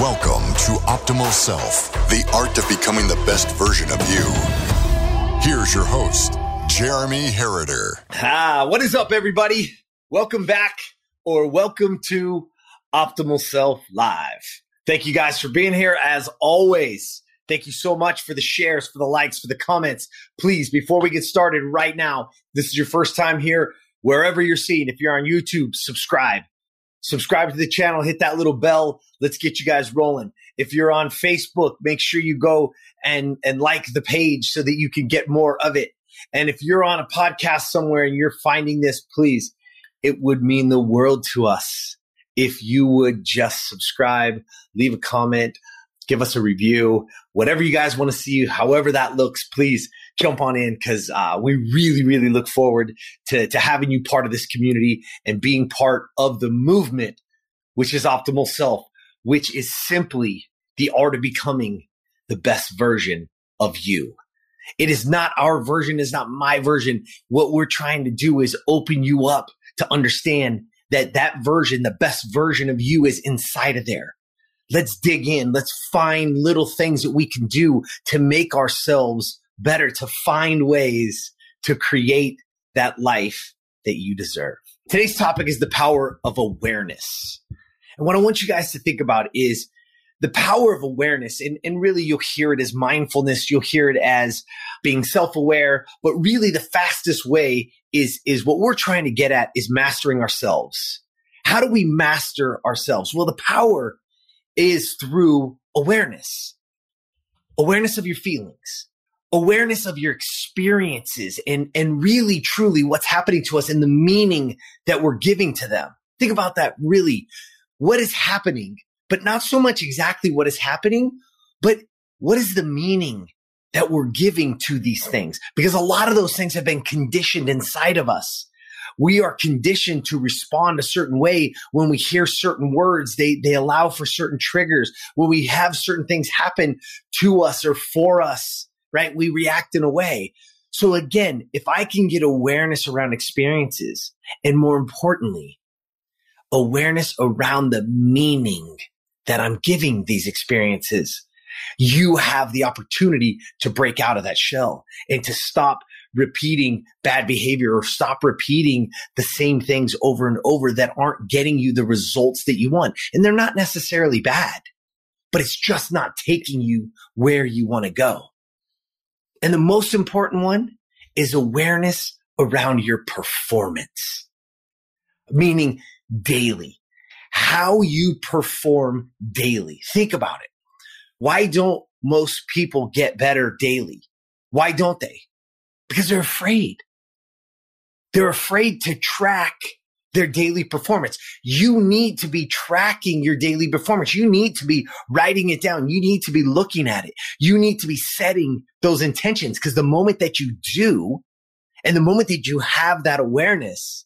Welcome to Optimal Self, the art of becoming the best version of you. Here's your host, Jeremy Herriter. Ah, what is up, everybody? Welcome back or welcome to Optimal Self Live. Thank you guys for being here as always. Thank you so much for the shares, for the likes, for the comments. Please, before we get started right now, this is your first time here, wherever you're seeing, if you're on YouTube, subscribe subscribe to the channel, hit that little bell. Let's get you guys rolling. If you're on Facebook, make sure you go and, and like the page so that you can get more of it. And if you're on a podcast somewhere and you're finding this, please, it would mean the world to us if you would just subscribe, leave a comment, give us a review, whatever you guys want to see, however that looks, please jump on in because uh, we really, really look forward to, to having you part of this community and being part of the movement, which is Optimal Self, which is simply the art of becoming the best version of you. It is not our version, it's not my version. What we're trying to do is open you up to understand that that version, the best version of you is inside of there. Let's dig in. Let's find little things that we can do to make ourselves better, to find ways to create that life that you deserve. Today's topic is the power of awareness. And what I want you guys to think about is the power of awareness. And, and really, you'll hear it as mindfulness. You'll hear it as being self-aware. But really, the fastest way is, is what we're trying to get at is mastering ourselves. How do we master ourselves? Well, the power is through awareness, awareness of your feelings, awareness of your experiences and, and really truly what's happening to us and the meaning that we're giving to them. Think about that really. What is happening, but not so much exactly what is happening, but what is the meaning that we're giving to these things? Because a lot of those things have been conditioned inside of us we are conditioned to respond a certain way when we hear certain words. They, they allow for certain triggers. When we have certain things happen to us or for us, right? We react in a way. So again, if I can get awareness around experiences and more importantly, awareness around the meaning that I'm giving these experiences, you have the opportunity to break out of that shell and to stop repeating bad behavior or stop repeating the same things over and over that aren't getting you the results that you want. And they're not necessarily bad, but it's just not taking you where you want to go. And the most important one is awareness around your performance, meaning daily, how you perform daily. Think about it. Why don't most people get better daily? Why don't they? Because they're afraid. They're afraid to track their daily performance. You need to be tracking your daily performance. You need to be writing it down. You need to be looking at it. You need to be setting those intentions because the moment that you do and the moment that you have that awareness,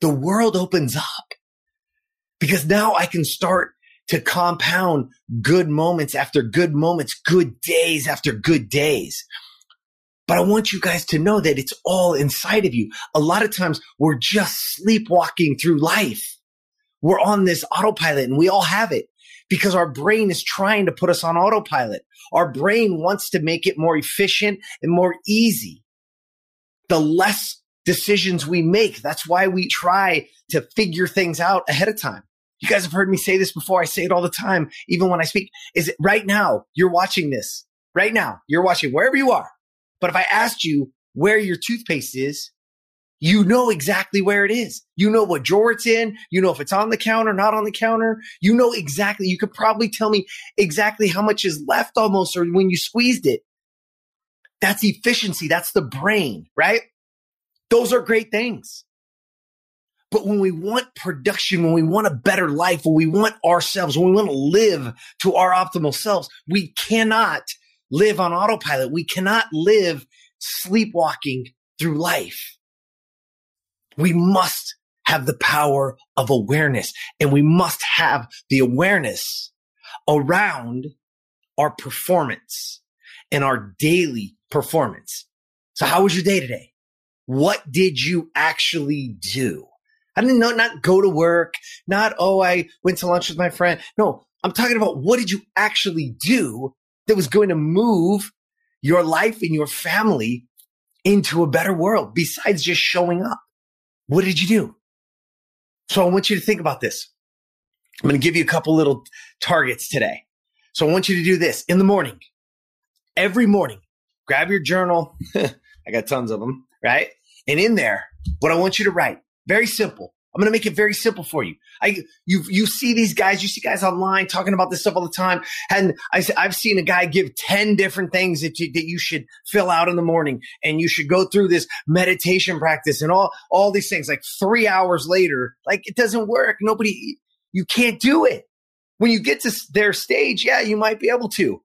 the world opens up because now I can start to compound good moments after good moments, good days after good days. But I want you guys to know that it's all inside of you. A lot of times we're just sleepwalking through life. We're on this autopilot and we all have it because our brain is trying to put us on autopilot. Our brain wants to make it more efficient and more easy. The less decisions we make, that's why we try to figure things out ahead of time. You guys have heard me say this before. I say it all the time, even when I speak. Is it right now? You're watching this right now. You're watching wherever you are. But if I asked you where your toothpaste is, you know exactly where it is. You know what drawer it's in. You know if it's on the counter, not on the counter. You know exactly. You could probably tell me exactly how much is left almost or when you squeezed it. That's efficiency. That's the brain, right? Those are great things. But when we want production, when we want a better life, when we want ourselves, when we want to live to our optimal selves, we cannot live on autopilot. We cannot live sleepwalking through life. We must have the power of awareness and we must have the awareness around our performance and our daily performance. So how was your day today? What did you actually do? I didn't know, not go to work, not, oh, I went to lunch with my friend. No, I'm talking about what did you actually do that was going to move your life and your family into a better world besides just showing up? What did you do? So I want you to think about this. I'm going to give you a couple little targets today. So I want you to do this in the morning. Every morning, grab your journal. I got tons of them, right? And in there, what I want you to write, very simple. I'm going to make it very simple for you. I, you, you see these guys, you see guys online talking about this stuff all the time. And I, I've seen a guy give 10 different things that you, that you should fill out in the morning and you should go through this meditation practice and all, all these things like three hours later. Like it doesn't work. Nobody, you can't do it. When you get to their stage, yeah, you might be able to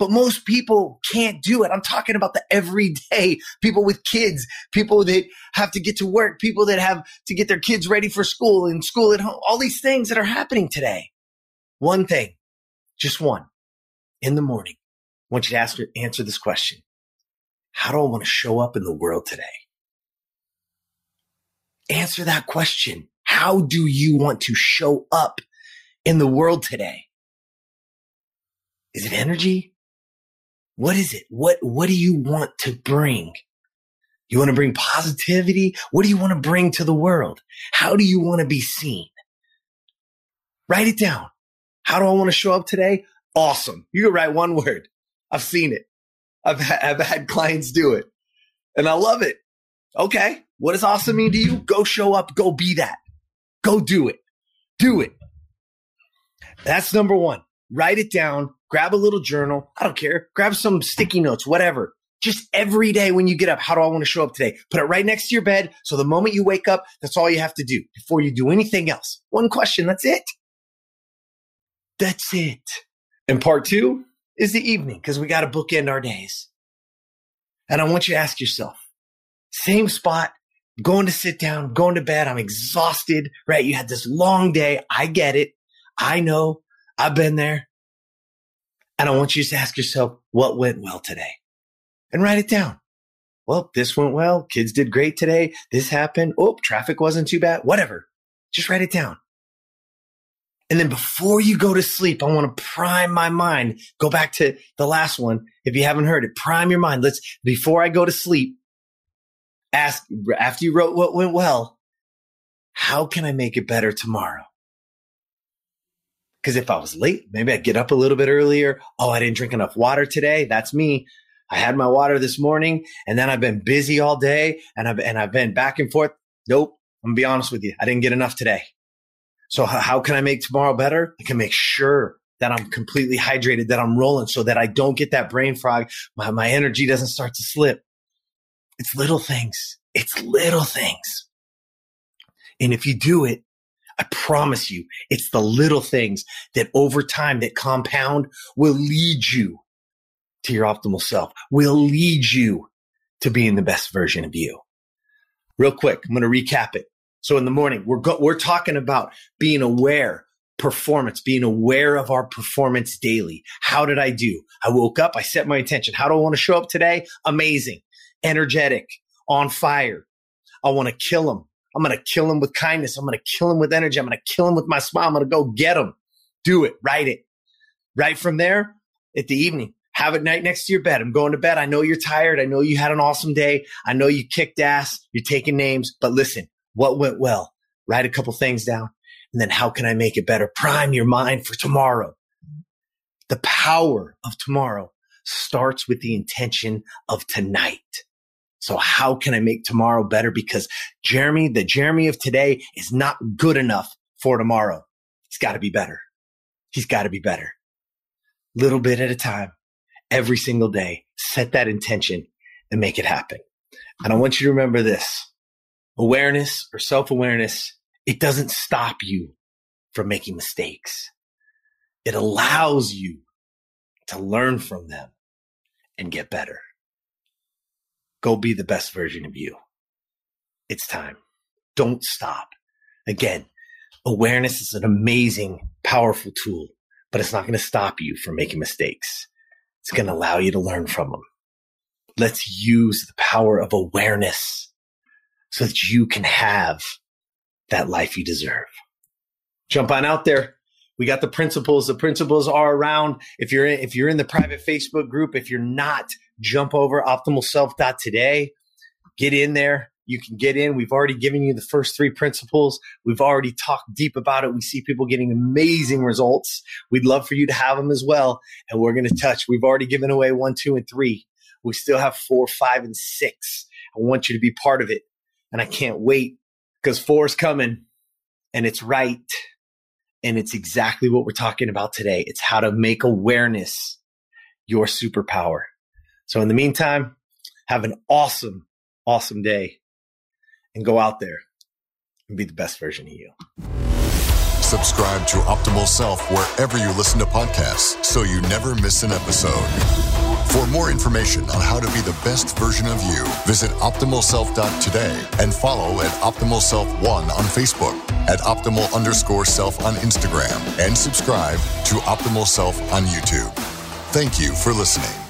but most people can't do it. I'm talking about the everyday people with kids, people that have to get to work, people that have to get their kids ready for school and school at home, all these things that are happening today. One thing, just one in the morning. I want you to ask, answer this question. How do I want to show up in the world today? Answer that question. How do you want to show up in the world today? Is it energy? What is it? What, what do you want to bring? You want to bring positivity? What do you want to bring to the world? How do you want to be seen? Write it down. How do I want to show up today? Awesome. You can write one word. I've seen it. I've, ha- I've had clients do it and I love it. Okay. What does awesome mean to you? Go show up. Go be that. Go do it. Do it. That's number one. Write it down grab a little journal. I don't care. Grab some sticky notes, whatever. Just every day when you get up, how do I want to show up today? Put it right next to your bed. So the moment you wake up, that's all you have to do before you do anything else. One question. That's it. That's it. And part two is the evening because we got to bookend our days. And I want you to ask yourself, same spot, going to sit down, going to bed. I'm exhausted, right? You had this long day. I get it. I know. I've been there. And I want you to ask yourself, what went well today? And write it down. Well, this went well. Kids did great today. This happened. Oh, traffic wasn't too bad. Whatever. Just write it down. And then before you go to sleep, I want to prime my mind. Go back to the last one. If you haven't heard it, prime your mind. Let's, before I go to sleep, ask after you wrote what went well, how can I make it better tomorrow? Because if I was late, maybe I'd get up a little bit earlier. Oh, I didn't drink enough water today. That's me. I had my water this morning and then I've been busy all day and I've, and I've been back and forth. Nope. I'm gonna be honest with you. I didn't get enough today. So how can I make tomorrow better? I can make sure that I'm completely hydrated, that I'm rolling so that I don't get that brain fog. My, my energy doesn't start to slip. It's little things. It's little things. And if you do it, I promise you, it's the little things that over time that compound will lead you to your optimal self, will lead you to being the best version of you. Real quick, I'm going to recap it. So in the morning, we're go- we're talking about being aware, performance, being aware of our performance daily. How did I do? I woke up, I set my intention. How do I want to show up today? Amazing, energetic, on fire. I want to kill them. I'm going to kill him with kindness. I'm going to kill him with energy. I'm going to kill him with my smile. I'm going to go get him. Do it. Write it. Right from there at the evening. Have it night next to your bed. I'm going to bed. I know you're tired. I know you had an awesome day. I know you kicked ass. You're taking names, but listen, what went well? Write a couple things down. And then how can I make it better? Prime your mind for tomorrow. The power of tomorrow starts with the intention of tonight. So how can I make tomorrow better? Because Jeremy, the Jeremy of today is not good enough for tomorrow. He's got to be better. He's got to be better. Little bit at a time, every single day, set that intention and make it happen. And I want you to remember this awareness or self awareness, it doesn't stop you from making mistakes. It allows you to learn from them and get better. Go be the best version of you. It's time. Don't stop. Again, awareness is an amazing, powerful tool, but it's not going to stop you from making mistakes. It's going to allow you to learn from them. Let's use the power of awareness so that you can have that life you deserve. Jump on out there We got the principles. The principles are around. If you're in, if you're in the private Facebook group, if you're not, jump over optimalself.today. Get in there. You can get in. We've already given you the first three principles. We've already talked deep about it. We see people getting amazing results. We'd love for you to have them as well. And we're going to touch. We've already given away one, two, and three. We still have four, five, and six. I want you to be part of it. And I can't wait because four is coming and it's right. And it's exactly what we're talking about today. It's how to make awareness your superpower. So in the meantime, have an awesome, awesome day and go out there and be the best version of you. Subscribe to Optimal Self wherever you listen to podcasts so you never miss an episode. For more information on how to be the best version of you, visit optimalself.today and follow at Optimal Self One on Facebook, at Optimal underscore self on Instagram, and subscribe to Optimal Self on YouTube. Thank you for listening.